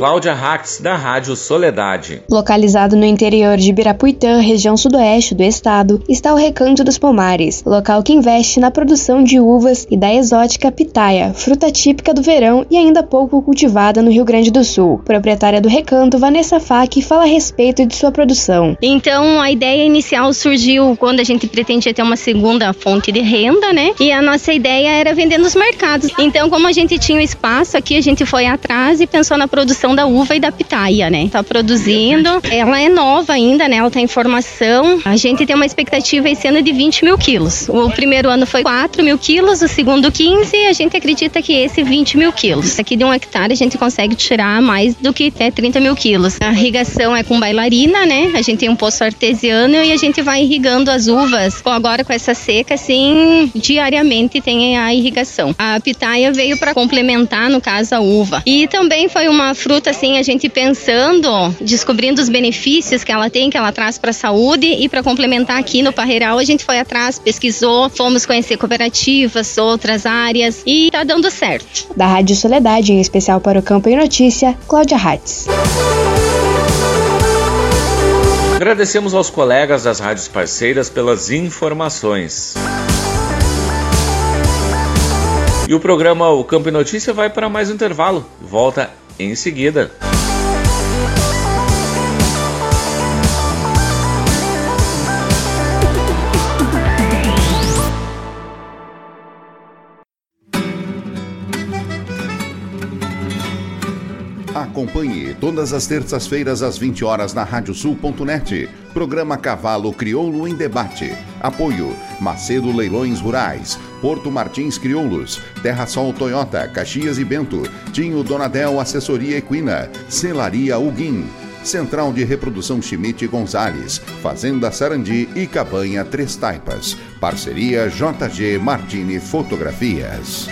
S4: Cláudia Rax, da Rádio Soledade.
S18: Localizado no interior de Birapuitã, região sudoeste do estado, está o Recanto dos Pomares, local que investe na produção de uvas e da exótica pitaia, fruta típica do verão e ainda pouco cultivada no Rio Grande do Sul. Proprietária do recanto, Vanessa Fac, fala a respeito de sua produção.
S19: Então, a ideia inicial surgiu quando a gente pretendia ter uma segunda fonte de renda, né? E a nossa ideia era vender nos mercados. Então, como a gente tinha o espaço aqui, a gente foi atrás e pensou na produção da uva e da pitaia, né? Tá produzindo. Ela é nova ainda, né? Ela tá em formação. A gente tem uma expectativa esse ano de 20 mil quilos. O primeiro ano foi 4 mil quilos, o segundo 15 e a gente acredita que esse 20 mil quilos. Aqui de um hectare a gente consegue tirar mais do que até 30 mil quilos. A irrigação é com bailarina, né? A gente tem um poço artesiano e a gente vai irrigando as uvas. Agora com essa seca, assim, diariamente tem a irrigação. A pitaia veio para complementar, no caso, a uva. E também foi uma fruta, assim, a gente pensando, descobrindo os benefícios que ela tem, que ela traz para a saúde e para complementar aqui no Parreiral, a gente foi atrás, pesquisou, fomos conhecer cooperativas, outras áreas e tá dando certo.
S18: Da Rádio Soledade, em especial para o Campo e Notícia, Cláudia Hatz.
S4: Agradecemos aos colegas das rádios parceiras pelas informações. E o programa O Campo e Notícia vai para mais um intervalo. Volta em seguida.
S20: Acompanhe todas as terças-feiras às 20 horas na radiosul.net. Programa Cavalo Crioulo em Debate. Apoio Macedo Leilões Rurais, Porto Martins Crioulos, Terra Sol Toyota, Caxias e Bento, Tinho Donadel Assessoria Equina, Celaria Uguim, Central de Reprodução Schmidt Gonzales, Fazenda Sarandi e Cabanha Três Taipas. Parceria JG Martini Fotografias.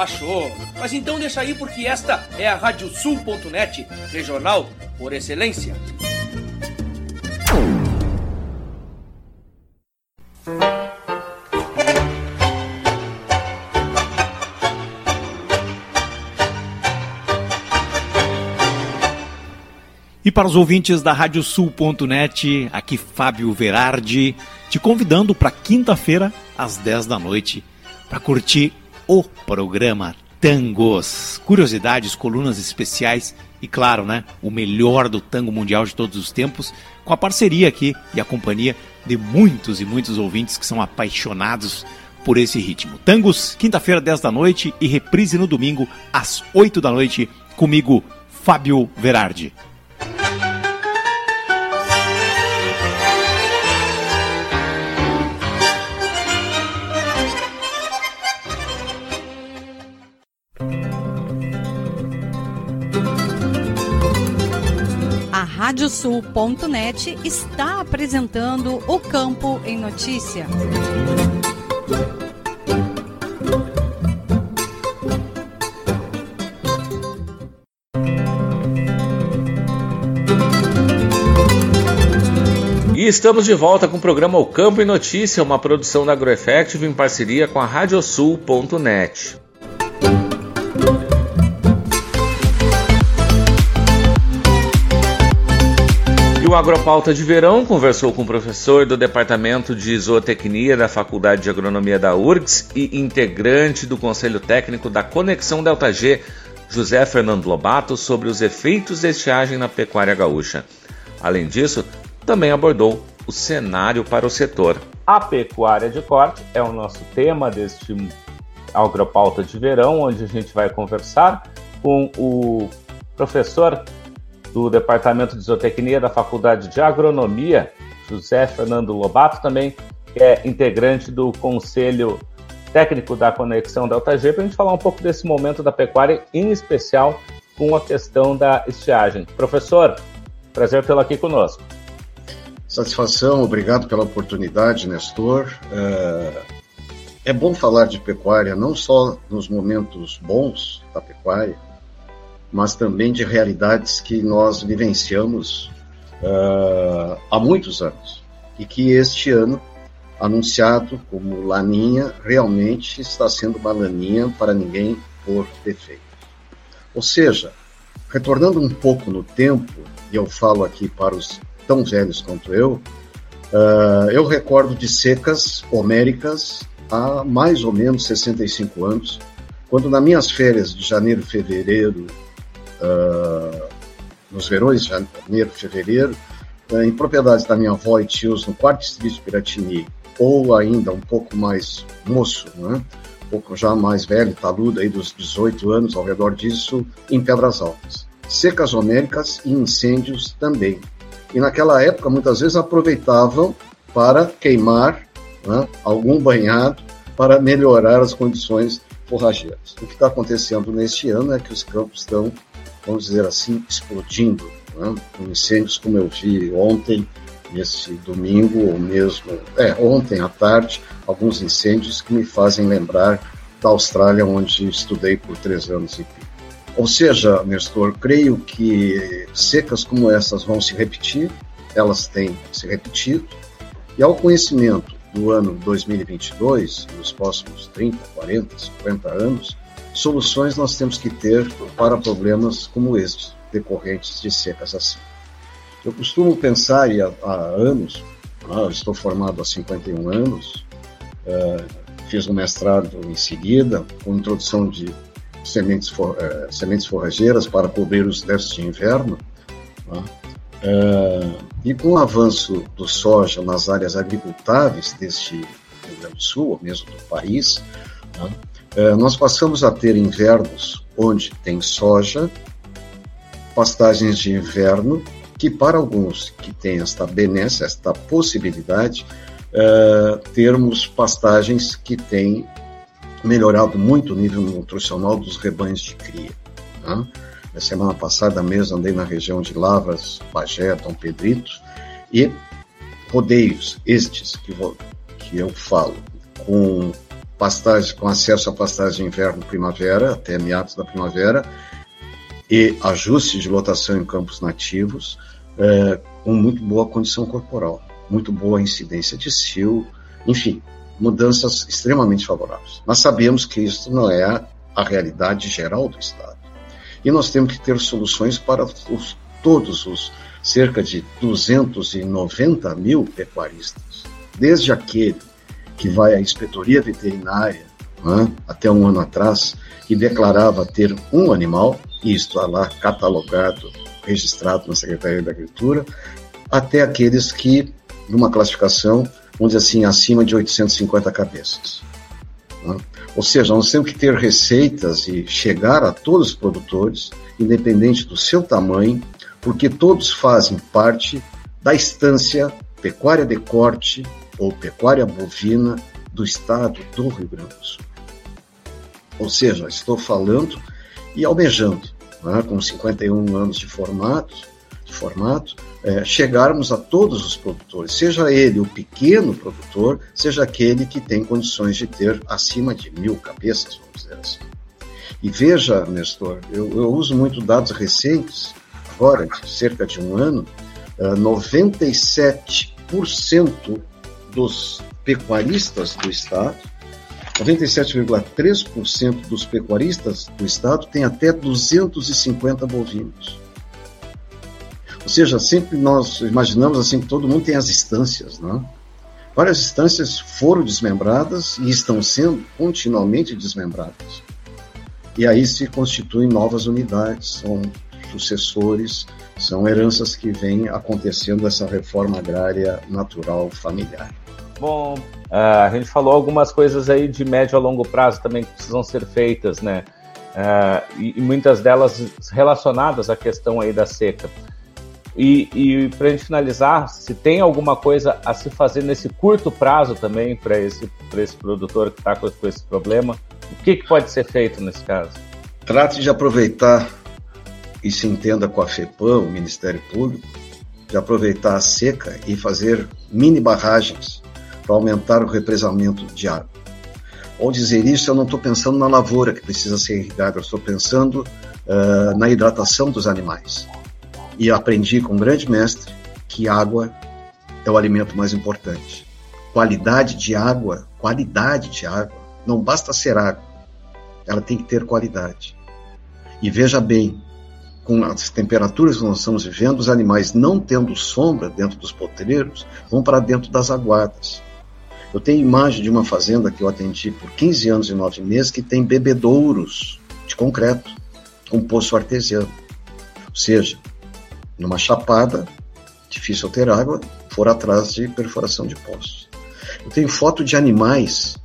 S21: Achou? Mas então deixa aí porque esta é a Radiosul.net, regional por excelência.
S22: E para os ouvintes da Radiosul.net, aqui Fábio Verardi, te convidando para quinta-feira, às 10 da noite, para curtir o programa Tangos. Curiosidades, colunas especiais e, claro, né, o melhor do tango mundial de todos os tempos, com a parceria aqui e a companhia de muitos e muitos ouvintes que são apaixonados por esse ritmo. Tangos, quinta-feira, 10 da noite e reprise no domingo, às 8 da noite, comigo, Fábio Verardi.
S3: Radiosul.net está apresentando o Campo em Notícia.
S4: E estamos de volta com o programa O Campo e Notícia, uma produção da AgroEffective em parceria com a Radiosul.net. o Agropauta de Verão conversou com o professor do Departamento de Zootecnia da Faculdade de Agronomia da URGS e integrante do Conselho Técnico da Conexão Delta G, José Fernando Lobato, sobre os efeitos da estiagem na pecuária gaúcha. Além disso, também abordou o cenário para o setor.
S14: A pecuária de corte é o nosso tema deste Agropauta de Verão, onde a gente vai conversar com o professor do Departamento de Zootecnia da Faculdade de Agronomia, José Fernando Lobato, também é integrante do Conselho Técnico da Conexão Delta G, para a gente falar um pouco desse momento da pecuária, em especial com a questão da estiagem. Professor, prazer tê-lo aqui conosco.
S23: Satisfação, obrigado pela oportunidade, Nestor. Uh,
S24: é bom falar de pecuária não só nos momentos bons da pecuária, mas também de realidades que nós vivenciamos uh, há muitos anos e que este ano, anunciado como laninha, realmente está sendo uma laninha para ninguém por defeito. Ou seja, retornando um pouco no tempo, e eu falo aqui para os tão velhos quanto eu, uh, eu recordo de secas homéricas há mais ou menos 65 anos, quando nas minhas férias de janeiro fevereiro, uh, nos verões janeiro fevereiro, uh, em propriedades da minha avó e tios no quarto distrito de Piratini, ou ainda um pouco mais moço, né? um pouco já mais velho, taludo, aí dos 18 anos, ao redor disso, em Pedras Altas. Secas homéricas e incêndios também. E naquela época, muitas vezes aproveitavam para queimar né, algum banhado para melhorar as condições forrageiras. O que está acontecendo neste ano é que os campos estão, vamos dizer assim, explodindo, né, incêndios como eu vi ontem, nesse domingo, ou mesmo é, ontem à tarde, alguns incêndios que me fazem lembrar da Austrália, onde estudei por três anos e pico. Ou seja, Nestor, creio que secas como essas vão se repetir, elas têm se repetido, e ao conhecimento do ano 2022, nos próximos 30, 40, 50 anos, soluções nós temos que ter para problemas como estes, decorrentes de secas assim. Eu costumo pensar, e há, há anos, ah, estou formado há 51 anos, uh, fiz um mestrado em seguida, com introdução de sementes, for, uh, sementes forrageiras para cobrir os déficits de inverno. Uh, e com o avanço do soja nas áreas agricultáveis deste Rio Grande do Sul, ou mesmo do país, né, é, nós passamos a ter invernos onde tem soja, pastagens de inverno, que para alguns que têm esta benesse, esta possibilidade, é, termos pastagens que têm melhorado muito o nível nutricional dos rebanhos de cria. Né? Na semana passada mesmo andei na região de Lavras, Bagé, Dom Pedrito e rodeios estes que, vou, que eu falo, com pastagem, com acesso a pastagem inverno primavera até meados da primavera e ajuste de lotação em campos nativos é, com muito boa condição corporal, muito boa incidência de cio, enfim, mudanças extremamente favoráveis. Nós sabemos que isso não é a realidade geral do Estado. E nós temos que ter soluções para os, todos os cerca de 290 mil pecuaristas, desde aquele que vai à inspetoria veterinária, né, até um ano atrás, que declarava ter um animal, e está lá catalogado, registrado na Secretaria da Agricultura, até aqueles que, numa classificação, vamos dizer assim, acima de 850 cabeças. Né? Ou seja, nós temos que ter receitas e chegar a todos os produtores, independente do seu tamanho, porque todos fazem parte da estância pecuária de corte ou pecuária bovina do estado do Rio Grande do Sul. Ou seja, estou falando e almejando, né, com 51 anos de formato, de formato é, chegarmos a todos os produtores, seja ele o pequeno produtor, seja aquele que tem condições de ter acima de mil cabeças, vamos dizer assim. E veja, Nestor, eu, eu uso muito dados recentes, agora, de cerca de um ano, 97% é, dos pecuaristas do Estado, 97,3% dos pecuaristas do Estado têm até 250 bovinos. Ou seja, sempre nós imaginamos assim que todo mundo tem as instâncias, né? Várias instâncias foram desmembradas e estão sendo continuamente desmembradas. E aí se constituem novas unidades, são sucessores, são heranças que vêm acontecendo essa reforma agrária natural familiar.
S14: Bom, uh, a gente falou algumas coisas aí de médio a longo prazo também que precisam ser feitas, né? E, e, muitas delas relacionadas à questão aí da seca. E, e para a gente finalizar, se tem alguma coisa a se fazer nesse curto prazo também para esse, esse produtor que está com, com, esse problema, o que, que pode ser feito nesse caso?
S24: Trate de aproveitar e se entenda com a FEPAM, o Ministério Público, de aproveitar a seca e fazer mini barragens para aumentar o represamento de água. ao dizer isso, eu não estou pensando na lavoura que precisa ser irrigada, eu estou pensando uh, na hidratação dos animais. E aprendi com um grande mestre que água é o alimento mais importante. Qualidade de água, qualidade de água, não basta ser água, ela tem que ter qualidade. E veja bem, com as temperaturas que nós estamos vivendo, os animais não tendo sombra dentro dos potreiros vão para dentro das aguadas. Eu tenho imagem de uma fazenda que eu atendi por 15 anos e 9 meses que tem bebedouros de concreto, com poço artesiano. Ou seja, numa chapada, difícil ter água, for atrás de perfuração de poços. Eu tenho foto de animais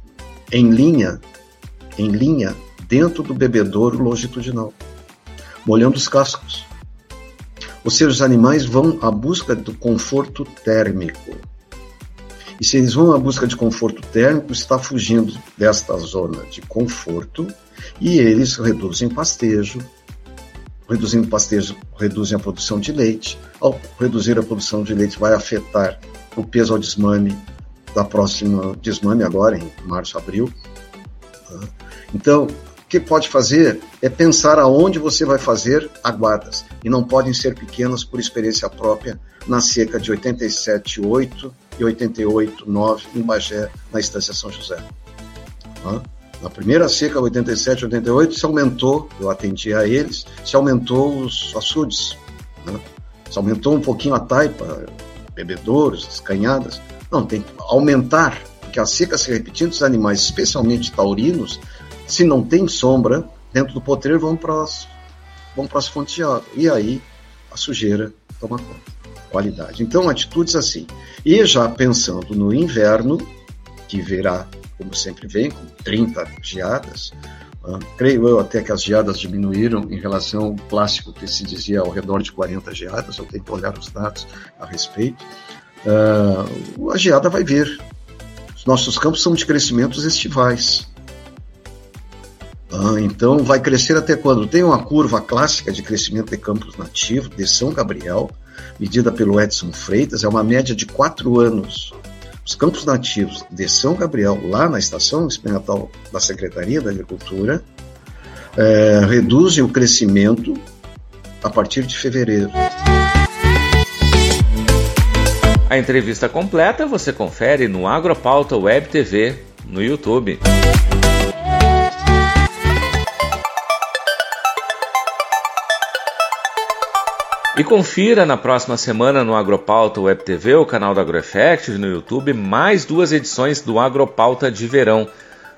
S24: em linha, em linha, dentro do bebedouro longitudinal molhando os cascos. Ou seja, os animais vão à busca do conforto térmico. E se eles vão à busca de conforto térmico, está fugindo desta zona de conforto e eles reduzem pastejo. Reduzindo pastejo, reduzem a produção de leite. Ao reduzir a produção de leite, vai afetar o peso ao desmame da próxima desmame agora em março, abril. Então, o que pode fazer é pensar aonde você vai fazer aguadas, e não podem ser pequenas por experiência própria na seca de 87,8 e 88,9 em Bagé, na Estância São José. Na primeira seca, 87, 88, se aumentou, eu atendi a eles, se aumentou os açudes, né? se aumentou um pouquinho a taipa, bebedouros, as canhadas. Não, tem que aumentar, porque a seca se repetindo, os animais, especialmente taurinos, se não tem sombra dentro do potreiro, vão para as, vão para as fontes de água. E aí a sujeira toma conta. Qualidade. Então, atitudes assim. E já pensando no inverno, que virá, como sempre vem, com 30 geadas, uh, creio eu até que as geadas diminuíram em relação ao plástico que se dizia ao redor de 40 geadas, eu tenho que olhar os dados a respeito. Uh, a geada vai vir. Os nossos campos são de crescimentos estivais. Ah, então vai crescer até quando? Tem uma curva clássica de crescimento de campos nativos de São Gabriel, medida pelo Edson Freitas, é uma média de quatro anos. Os campos nativos de São Gabriel, lá na estação experimental da Secretaria da Agricultura, é, reduzem o crescimento a partir de fevereiro.
S4: A entrevista completa você confere no Agropauta Web TV no YouTube. E confira na próxima semana no Agropauta Web TV, o canal da AgroEffect no YouTube, mais duas edições do Agropauta de verão.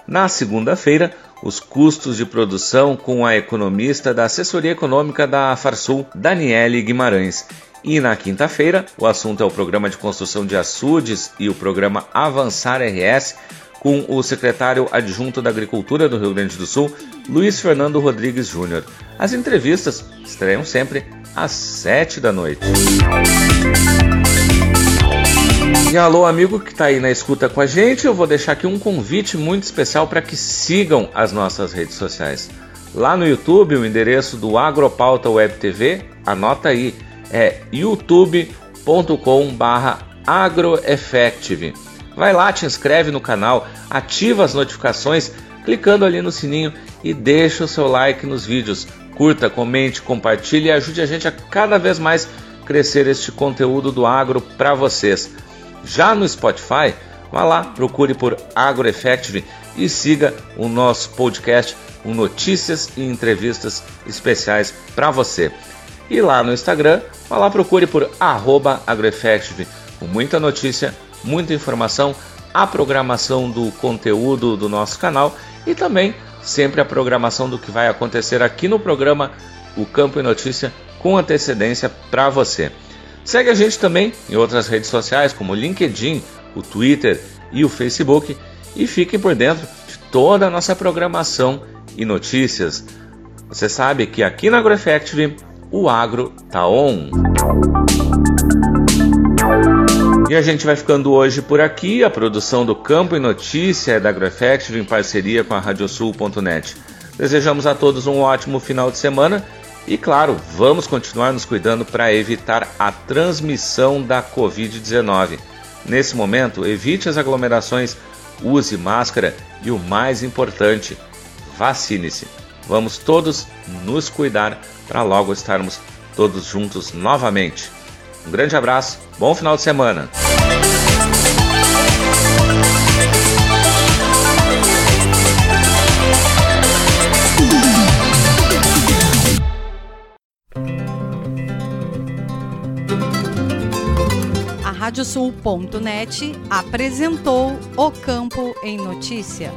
S4: Na segunda-feira, os custos de produção com a economista da assessoria econômica da Farsul, Daniele Guimarães. E na quinta-feira, o assunto é o programa de construção de açudes e o programa Avançar RS, com o secretário adjunto da Agricultura do Rio Grande do Sul, Luiz Fernando Rodrigues Júnior. As entrevistas estreiam sempre às 7 da noite. E alô, amigo que está aí na escuta com a gente, eu vou deixar aqui um convite muito especial para que sigam as nossas redes sociais. Lá no YouTube, o endereço do Agropauta Web TV, anota aí, é youtube.com/agroeffective. Vai lá, te inscreve no canal, ativa as notificações clicando ali no sininho e deixa o seu like nos vídeos. Curta, comente, compartilhe e ajude a gente a cada vez mais crescer este conteúdo do agro para vocês. Já no Spotify, vá lá, procure por AgroEffective e siga o nosso podcast com notícias e entrevistas especiais para você. E lá no Instagram, vá lá, procure por AgroEffective, com muita notícia, muita informação, a programação do conteúdo do nosso canal e também sempre a programação do que vai acontecer aqui no programa O Campo e Notícia com antecedência para você. Segue a gente também em outras redes sociais como o LinkedIn, o Twitter e o Facebook e fiquem por dentro de toda a nossa programação e notícias. Você sabe que aqui na AgroEffective o agro tá on. E a gente vai ficando hoje por aqui. A produção do Campo e Notícia é da AgroEffective em parceria com a Radiosul.net. Desejamos a todos um ótimo final de semana e, claro, vamos continuar nos cuidando para evitar a transmissão da Covid-19. Nesse momento, evite as aglomerações use máscara e o mais importante, vacine-se. Vamos todos nos cuidar para logo estarmos todos juntos novamente. Um grande abraço, bom final de semana.
S3: Radiosul.net apresentou O Campo em Notícia.